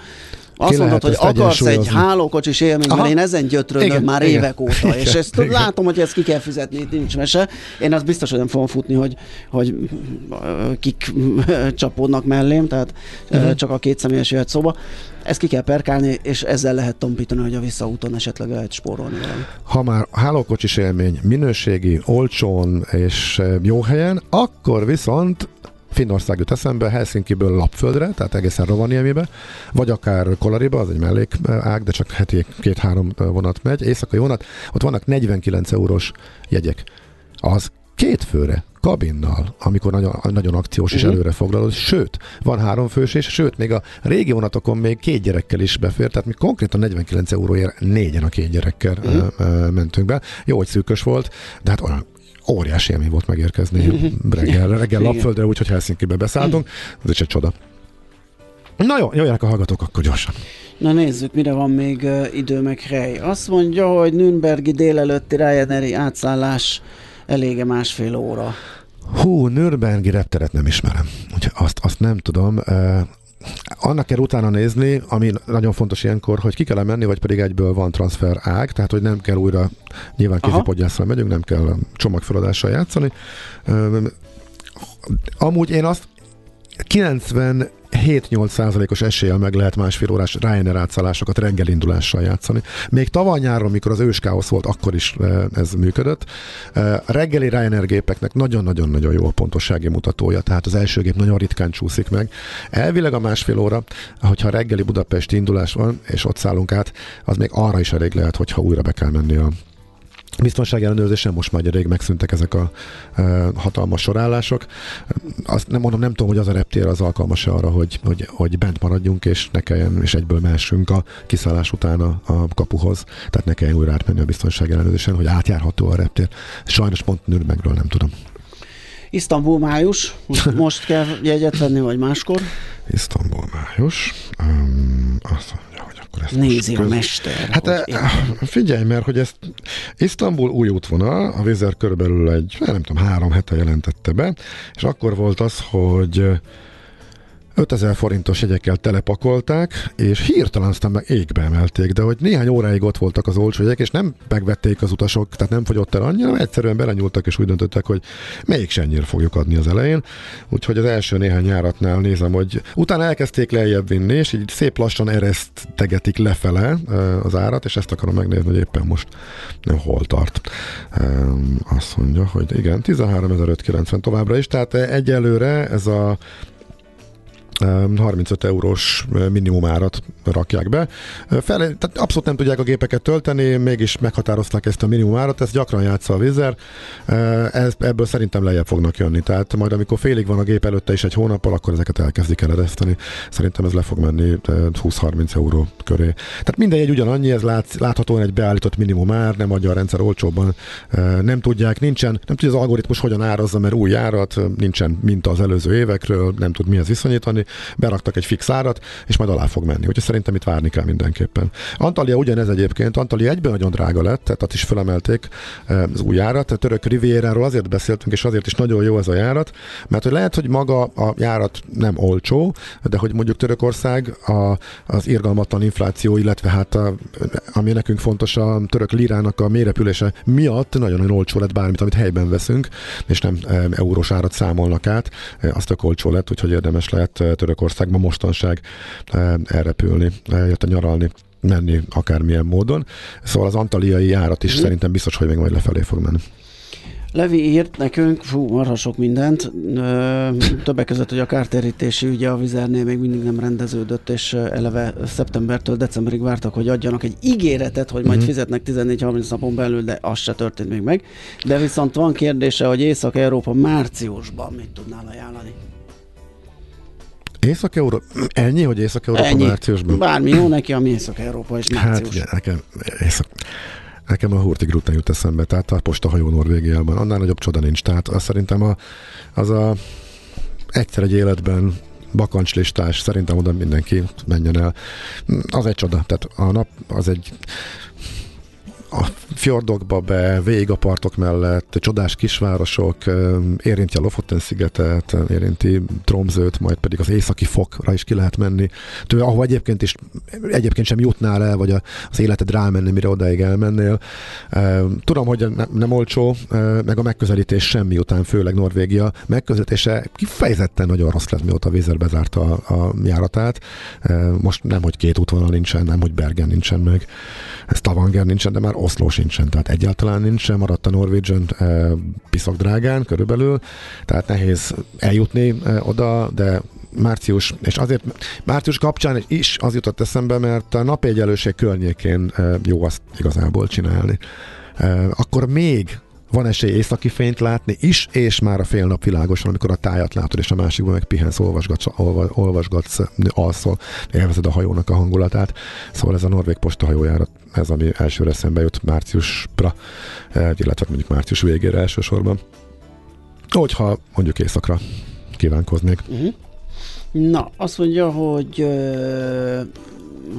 azt mondod, hogy akarsz egy hálókocsis élményt, mert én ezen gyötrődöm már igen. évek óta, igen. és ezt igen. látom, hogy ezt ki kell fizetni, itt nincs mese. Én azt biztos, hogy nem fogom futni, hogy, hogy kik csapódnak mellém, tehát uh-huh. csak a két személyes jöhet szóba. Ezt ki kell perkálni, és ezzel lehet tompítani, hogy a visszaúton esetleg lehet spórolni. Ha már hálókocsis élmény minőségi, olcsón és jó helyen, akkor viszont Finnország jut eszembe, Helsinki-ből Lapföldre, tehát egészen Rovaniemibe, vagy akár Kolariba, az egy mellékág, de csak heti két-három vonat megy, éjszakai vonat, ott vannak 49 eurós jegyek. Az két főre, kabinnal, amikor nagyon, nagyon akciós és uh-huh. előre foglalod, sőt, van három fős, és sőt, még a régi vonatokon még két gyerekkel is befér, tehát mi konkrétan 49 euróért négyen a két gyerekkel uh-huh. mentünk be. Jó, hogy szűkös volt, de hát olyan óriási élmény volt megérkezni reggel, reggel lapföldre, úgyhogy Helsinki-be beszálltunk. Ez is egy csoda. Na jó, jöjjenek a hallgatók akkor gyorsan. Na nézzük, mire van még uh, idő meg hely. Azt mondja, hogy Nürnbergi délelőtti Ryanairi átszállás elége másfél óra. Hú, Nürnbergi repteret nem ismerem. Úgyhogy azt, azt nem tudom. Uh, annak kell utána nézni, ami nagyon fontos ilyenkor, hogy ki kell menni, vagy pedig egyből van transfer ág, tehát hogy nem kell újra nyilván kézipodgyászra megyünk, nem kell csomagfeladással játszani. Amúgy én azt 90 7-8 százalékos eséllyel meg lehet másfél órás Ryanair átszállásokat reggelindulással játszani. Még tavaly nyáron, mikor az őskáosz volt, akkor is eh, ez működött. Eh, a reggeli Ryanair gépeknek nagyon-nagyon-nagyon jó a pontossági mutatója, tehát az első gép nagyon ritkán csúszik meg. Elvileg a másfél óra, hogyha reggeli Budapesti indulás van, és ott szállunk át, az még arra is elég lehet, hogyha újra be kell menni a biztonsági ellenőrzésen most már rég megszűntek ezek a e, hatalmas sorállások. Azt nem mondom, nem tudom, hogy az a reptér az alkalmas arra, hogy, hogy, hogy bent maradjunk, és ne kelljen, és egyből mehessünk a kiszállás után a, a kapuhoz. Tehát ne kelljen újra átmenni a biztonsági ellenőrzésen, hogy átjárható a reptér. Sajnos pont Nürnbergről nem tudom. Isztambul május, most kell jegyet venni, vagy máskor? Isztambul május. Um, azt akkor ezt Nézi a mester. Hát e, figyelj, mert hogy ezt Isztambul új útvonal, a Vizer körülbelül egy, nem tudom, három hete jelentette be, és akkor volt az, hogy 5000 forintos jegyekkel telepakolták, és hirtelen aztán meg égbe emelték, de hogy néhány óráig ott voltak az olcsó jegyek, és nem megvették az utasok, tehát nem fogyott el annyira, egyszerűen belenyúltak, és úgy döntöttek, hogy mégse ennyire fogjuk adni az elején. Úgyhogy az első néhány járatnál nézem, hogy utána elkezdték lejjebb vinni, és így szép lassan eresztegetik lefele az árat, és ezt akarom megnézni, hogy éppen most nem hol tart. Azt mondja, hogy igen, 13.590 továbbra is, tehát egyelőre ez a 35 eurós minimumárat rakják be. Fel, tehát abszolút nem tudják a gépeket tölteni, mégis meghatározták ezt a minimumárat, ezt gyakran játsza a Vizer, ez, ebből szerintem lejjebb fognak jönni. Tehát majd amikor félig van a gép előtte is egy hónappal, akkor ezeket elkezdik elereszteni. Szerintem ez le fog menni 20-30 euró köré. Tehát minden egy ugyanannyi, ez lát, láthatóan egy beállított minimumár, nem adja a rendszer olcsóbban, nem tudják, nincsen, nem tudja az algoritmus hogyan árazza, mert új járat, nincsen minta az előző évekről, nem tud mihez viszonyítani, beraktak egy fix árat, és majd alá fog menni. Úgyhogy szerintem itt várni kell mindenképpen. Antalya ugyanez egyébként, Antalya egyben nagyon drága lett, tehát ott is felemelték eh, az új járat. A török Rivieráról azért beszéltünk, és azért is nagyon jó ez a járat, mert hogy lehet, hogy maga a járat nem olcsó, de hogy mondjuk Törökország a, az irgalmatlan infláció, illetve hát a, ami nekünk fontos, a török lirának a mérepülése miatt nagyon-nagyon olcsó lett bármit, amit helyben veszünk, és nem e, eurós árat számolnak át, e, az tök olcsó lett, úgyhogy érdemes lehet e, Törökországban mostanság eh, elrepülni, jött a nyaralni menni akármilyen módon. Szóval az antaliai járat is mm. szerintem biztos, hogy még majd lefelé fog menni. Levi írt nekünk, fú, marha sok mindent, ö, többek között, hogy a kártérítési ügye a vizernél még mindig nem rendeződött, és eleve szeptembertől decemberig vártak, hogy adjanak egy ígéretet, hogy majd uh-huh. fizetnek 14-30 napon belül, de az se történt még meg. De viszont van kérdése, hogy Észak-Európa márciusban mit tudnál ajánlani? Észak-Európa? Ennyi, hogy Észak-Európa Ennyi. márciusban? Bármi jó neki, ami Észak-Európa és hát, március. Hát, nekem, észak, nekem a Hurtig Rután jut eszembe, tehát a postahajó Norvégiában. Annál nagyobb csoda nincs. Tehát azt szerintem a, az a egyszer egy életben bakancslistás, szerintem oda mindenki menjen el. Az egy csoda, tehát a nap az egy a fjordokba be, végig a partok mellett, csodás kisvárosok, érinti a Lofoten szigetet, érinti Tromzőt, majd pedig az északi fokra is ki lehet menni. Tőle, ahol egyébként is egyébként sem jutnál el, vagy az életed rámenni, mire odáig elmennél. Tudom, hogy ne, nem olcsó, meg a megközelítés semmi után, főleg Norvégia megközelítése kifejezetten nagyon rossz lett, mióta a Vízer bezárta a, járatát. Most nem, hogy két útvonal nincsen, nem, hogy Bergen nincsen meg, ez Tavanger nincsen, de már Oszló sincsen, tehát egyáltalán nincsen, maradt a Norwegian e, piszok drágán körülbelül, tehát nehéz eljutni e, oda, de március, és azért március kapcsán is az jutott eszembe, mert a napegyelőség környékén e, jó azt igazából csinálni. E, akkor még van esély északi fényt látni is, és már a fél nap világosan, amikor a tájat látod, és a másikban meg pihensz, olvasgatsz, olvasgatsz alszol, élvezed a hajónak a hangulatát. Szóval ez a Norvég posta hajójára, ez ami elsőre szembe jött márciusra, eh, illetve mondjuk március végére elsősorban. Hogyha mondjuk éjszakra kívánkoznék. Uh-huh. Na, azt mondja, hogy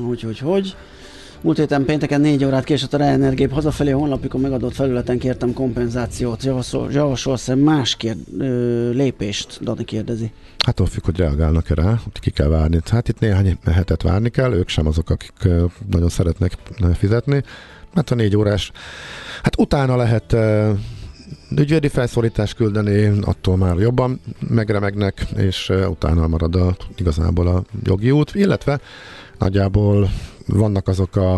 hogy, hogy, hogy Múlt héten pénteken 4 órát késett a Ryanair gép hazafelé, honlapjukon megadott felületen kértem kompenzációt. Javasol, javasolsz-e más kér, ö, lépést? Dani kérdezi. Hát függ, hogy reagálnak-e rá, hogy ki kell várni. Hát itt néhány hetet várni kell, ők sem azok, akik nagyon szeretnek fizetni. Hát a négy órás, hát utána lehet ügyvédi felszólítást küldeni, attól már jobban megremegnek, és utána marad a, igazából a jogi út, illetve nagyjából vannak azok a,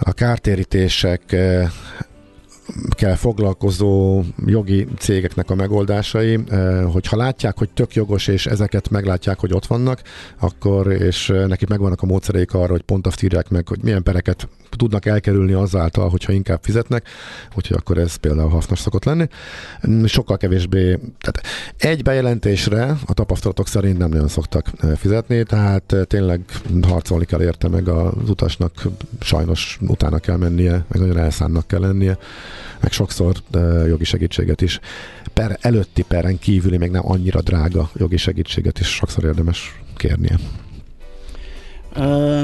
a kártérítések kell foglalkozó jogi cégeknek a megoldásai, hogyha látják, hogy tök jogos, és ezeket meglátják, hogy ott vannak, akkor, és nekik megvannak a módszereik arra, hogy pont azt írják meg, hogy milyen pereket tudnak elkerülni azáltal, hogyha inkább fizetnek, úgyhogy akkor ez például hasznos szokott lenni. Mm, sokkal kevésbé, tehát egy bejelentésre a tapasztalatok szerint nem nagyon szoktak fizetni, tehát tényleg harcolni kell érte meg az utasnak, sajnos utána kell mennie, meg nagyon elszánnak kell lennie, meg sokszor jogi segítséget is. Per előtti peren kívüli, még nem annyira drága jogi segítséget is sokszor érdemes kérnie.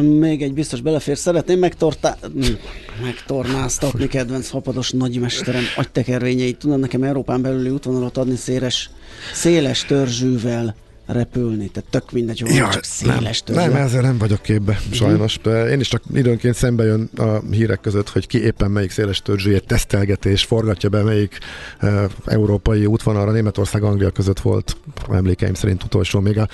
Még egy biztos belefér. Szeretném megtortá... megtornáztatni kedvenc hapados nagymesterem agytekervényeit. Tudna nekem Európán belüli útvonalat adni széles, széles törzsűvel repülni, tehát tök mindegy, hogy ja, csak széles nem, nem, ezzel nem vagyok képbe, sajnos. De én is csak időnként szembe jön a hírek között, hogy ki éppen melyik széles törzsűjét tesztelgetés, forgatja be, melyik uh, európai útvonalra Németország, Anglia között volt, emlékeim szerint utolsó, még, a,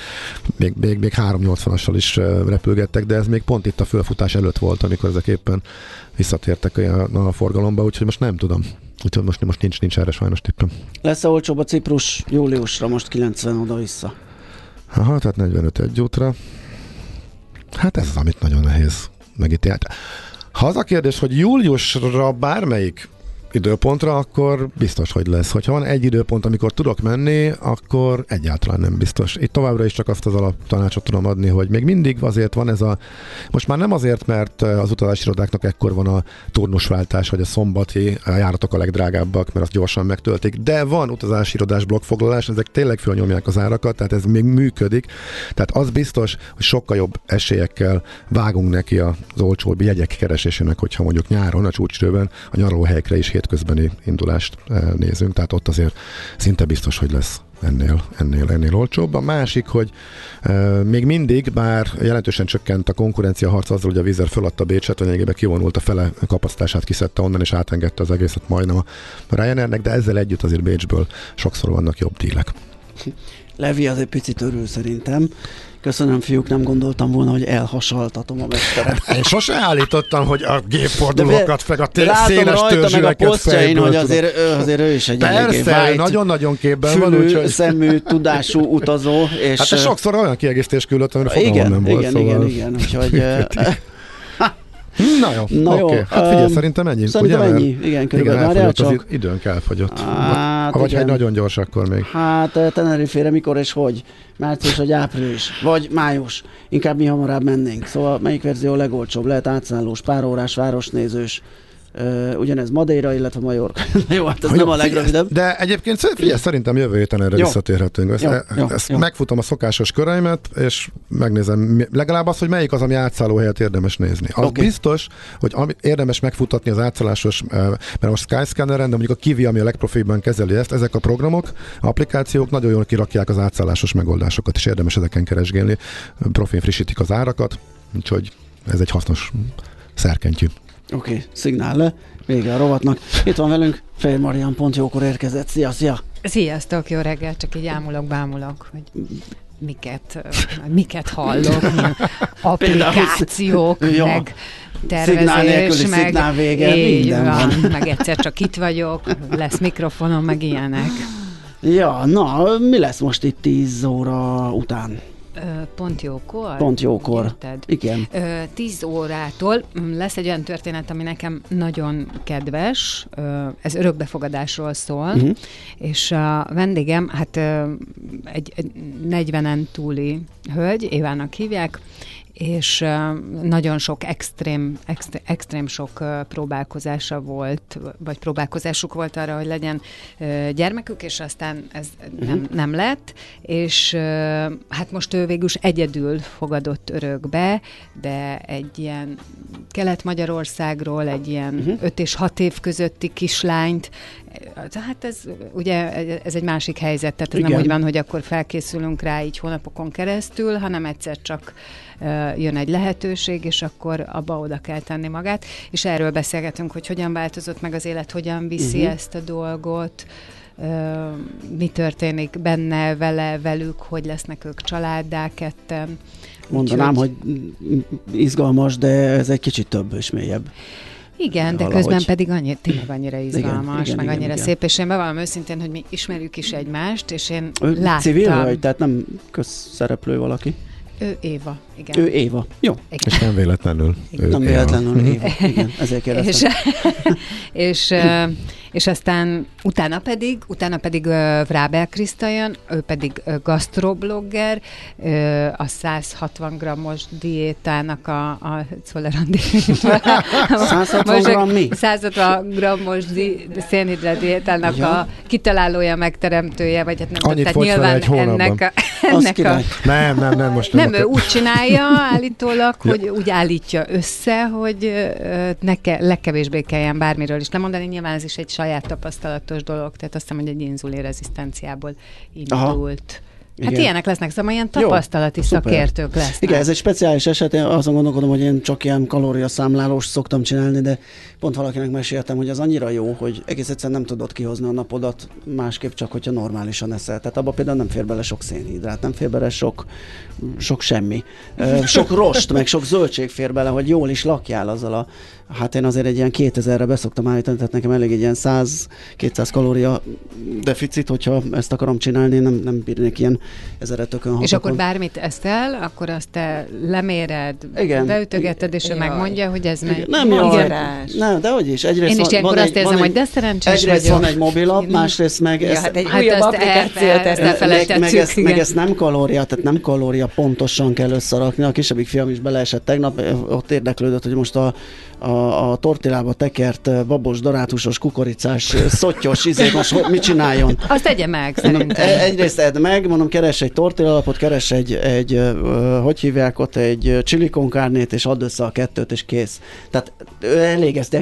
még, még, még 380-assal is uh, repülgettek, de ez még pont itt a fölfutás előtt volt, amikor ezek éppen visszatértek a, a forgalomba, úgyhogy most nem tudom. Úgyhogy most, most nincs, nincs erre sajnos tippem. Lesz-e olcsóbb a Ciprus júliusra, most 90 oda-vissza? Aha, tehát 45 egy útra. Hát ez az, amit nagyon nehéz megítélni. Ha az a kérdés, hogy júliusra bármelyik időpontra, akkor biztos, hogy lesz. Hogyha van egy időpont, amikor tudok menni, akkor egyáltalán nem biztos. Itt továbbra is csak azt az alaptanácsot tudom adni, hogy még mindig azért van ez a... Most már nem azért, mert az utazási irodáknak ekkor van a turnusváltás, vagy a szombati járatok a legdrágábbak, mert azt gyorsan megtöltik, de van utazási irodás blokkfoglalás, ezek tényleg fölnyomják az árakat, tehát ez még működik. Tehát az biztos, hogy sokkal jobb esélyekkel vágunk neki az olcsóbb jegyek keresésének, hogyha mondjuk nyáron, a csúcsidőben a nyaralóhelyekre is hétközbeni indulást eh, nézünk, tehát ott azért szinte biztos, hogy lesz ennél, ennél, ennél olcsóbb. A másik, hogy e, még mindig, bár jelentősen csökkent a konkurencia harc azzal, hogy a vízer föladta Bécset, lényegében kivonult a fele kapacitását, kiszedte onnan, és átengedte az egészet majdnem a Ryanairnek, de ezzel együtt azért Bécsből sokszor vannak jobb dílek. Levi az egy picit örül szerintem, Köszönöm, fiúk, nem gondoltam volna, hogy elhasaltatom a mesteret. Én sose állítottam, hogy a gépfordulókat, meg a tél, széles törzsüleket a fejből hogy azért, ő, azért ő is egy Persze, nagyon-nagyon képben fülű, van. Úgyhogy... szemű, tudású utazó. És hát ez sokszor olyan kiegészítés küldött, amire fogalmam igen, nem volt. Igen, szóval... igen, igen, úgyhogy Na jó, Na jó okay. hát figyelj, um, szerintem ennyi. Szerintem ugye? ennyi, igen, körülbelül. Igen, elfogyott, csak. az időnk elfogyott. Hát, vagy igen. nagyon gyors, akkor még. Hát Tenerife-re mikor és hogy? Március vagy április? Vagy május? Inkább mi hamarabb mennénk. Szóval melyik verzió legolcsóbb? Lehet átszállós, pár órás, városnézős, Uh, ugyanez Madeira, illetve Majorka. jó, hát ez jó, nem a legrövidebb. De egyébként figyelj, szerintem jövő héten erre jó. visszatérhetünk. Ezt, jó, jó, ezt jó. megfutom a szokásos köreimet, és megnézem legalább az, hogy melyik az, ami átszálló helyet érdemes nézni. Az okay. biztos, hogy ami, érdemes megfutatni az átszállásos, mert most Skyscanner-en, de mondjuk a Kiwi, ami a legprofibban kezeli ezt, ezek a programok, applikációk nagyon jól kirakják az átszállásos megoldásokat, és érdemes ezeken keresgélni. Profin frissítik az árakat, úgyhogy ez egy hasznos szerkentyű. Oké, okay, szignál le, vége a rovatnak. Itt van velünk, Fél Marian pont jókor érkezett. Szia, szia! Sziasztok, jó reggel, csak így ámulok, bámulok, hogy miket, miket hallok, applikációk, ja. meg tervezés, szignál meg, szignál vége, így van, van. meg egyszer csak itt vagyok, lesz mikrofonom, meg ilyenek. Ja, na, mi lesz most itt 10 óra után? Pont jókor? Pont jókor. Érted? Igen. Tíz órától mm, lesz egy olyan történet, ami nekem nagyon kedves, ez örökbefogadásról szól, uh-huh. és a vendégem, hát egy, egy 40-en túli hölgy, Évának hívják, és nagyon sok extrém, extrém, extrém sok próbálkozása volt, vagy próbálkozásuk volt arra, hogy legyen gyermekük, és aztán ez uh-huh. nem, nem lett, és hát most ő végül egyedül fogadott örökbe, de egy ilyen Kelet-Magyarországról, egy ilyen uh-huh. Mhm. 5 és 6 év közötti kislányt, hát ez ugye ez egy másik helyzet, tehát ez Igen. nem úgy van, hogy akkor felkészülünk rá így hónapokon keresztül, hanem egyszer csak jön egy lehetőség, és akkor abba oda kell tenni magát, és erről beszélgetünk, hogy hogyan változott meg az élet, hogyan viszi uh-huh. ezt a dolgot, mi történik benne, vele, velük, hogy lesznek ők családdá ketten. Mondanám, Úgyhogy... hogy izgalmas, de ez egy kicsit több és mélyebb. Igen, de valahogy. közben pedig annyi, tényleg annyira izgalmas, igen, meg igen, annyira igen. szép, és én bevallom őszintén, hogy mi ismerjük is egymást, és én ő láttam. Civil vagy, tehát nem közszereplő valaki? Ő Éva, igen. Ő Éva, jó. Igen. És nem véletlenül. Ő nem véletlenül Éva, igen, ezért kérdeztem. és, és és aztán utána pedig, utána pedig uh, Vrábel Kriszta jön, ő pedig uh, gastroblogger, uh, a 160 grammos diétának a, a Czolerandi 160 gram mi? 160 grammos di, szénhidrát diétának ja. a kitalálója, megteremtője, vagy hát nem Annyit tehát nyilván egy ennek a, ennek a, Nem, nem, nem, most nem. Nem, ő úgy csinálja állítólag, hogy úgy állítja össze, hogy ne ke, legkevésbé kelljen bármiről is lemondani. Nyilván ez is egy saját tapasztalatos dolog, tehát azt hiszem, hogy egy inzulin rezisztenciából indult. Aha. Hát Igen. ilyenek lesznek, szóval ilyen tapasztalati Jó, szakértők lesznek. Igen, ez egy speciális eset, én azon gondolkodom, hogy én csak ilyen kalóriaszámlálós szoktam csinálni, de pont valakinek meséltem, hogy az annyira jó, hogy egész egyszerűen nem tudod kihozni a napodat másképp csak, hogyha normálisan eszel. Tehát abban például nem fér bele sok szénhidrát, nem fér bele sok, sok semmi. Sok rost, meg sok zöldség fér bele, hogy jól is lakjál azzal a Hát én azért egy ilyen 2000-re beszoktam állítani, tehát nekem elég egy ilyen 100-200 kalória deficit, hogyha ezt akarom csinálni, nem, nem bírnék ilyen ezeret tökön És akkor bármit eszel, akkor azt te leméred, Igen. beütögeted, és ő megmondja, hogy ez meg nem jó. Nem, de hogy is. Egyrészt Én is ilyenkor azt érzem, egy, hogy de szerencsés egyrészt vagyok. van egy mobilap, másrészt meg ja, hát egy hát újabb applikációt ezt ne meg, meg, ezt, meg ezt nem kalória, tehát nem kalória pontosan kell összerakni. A kisebbik fiam is beleesett tegnap, ott érdeklődött, hogy most a a, a tortillába tekert babos, darátusos, kukoricás, szottyos izé, most mit csináljon? Azt tegye meg, szerintem. E, egyrészt edd meg, mondom, keres egy tortillalapot, keres egy, egy hogy hívják ott, egy con és add össze a kettőt, és kész. Tehát elég ezt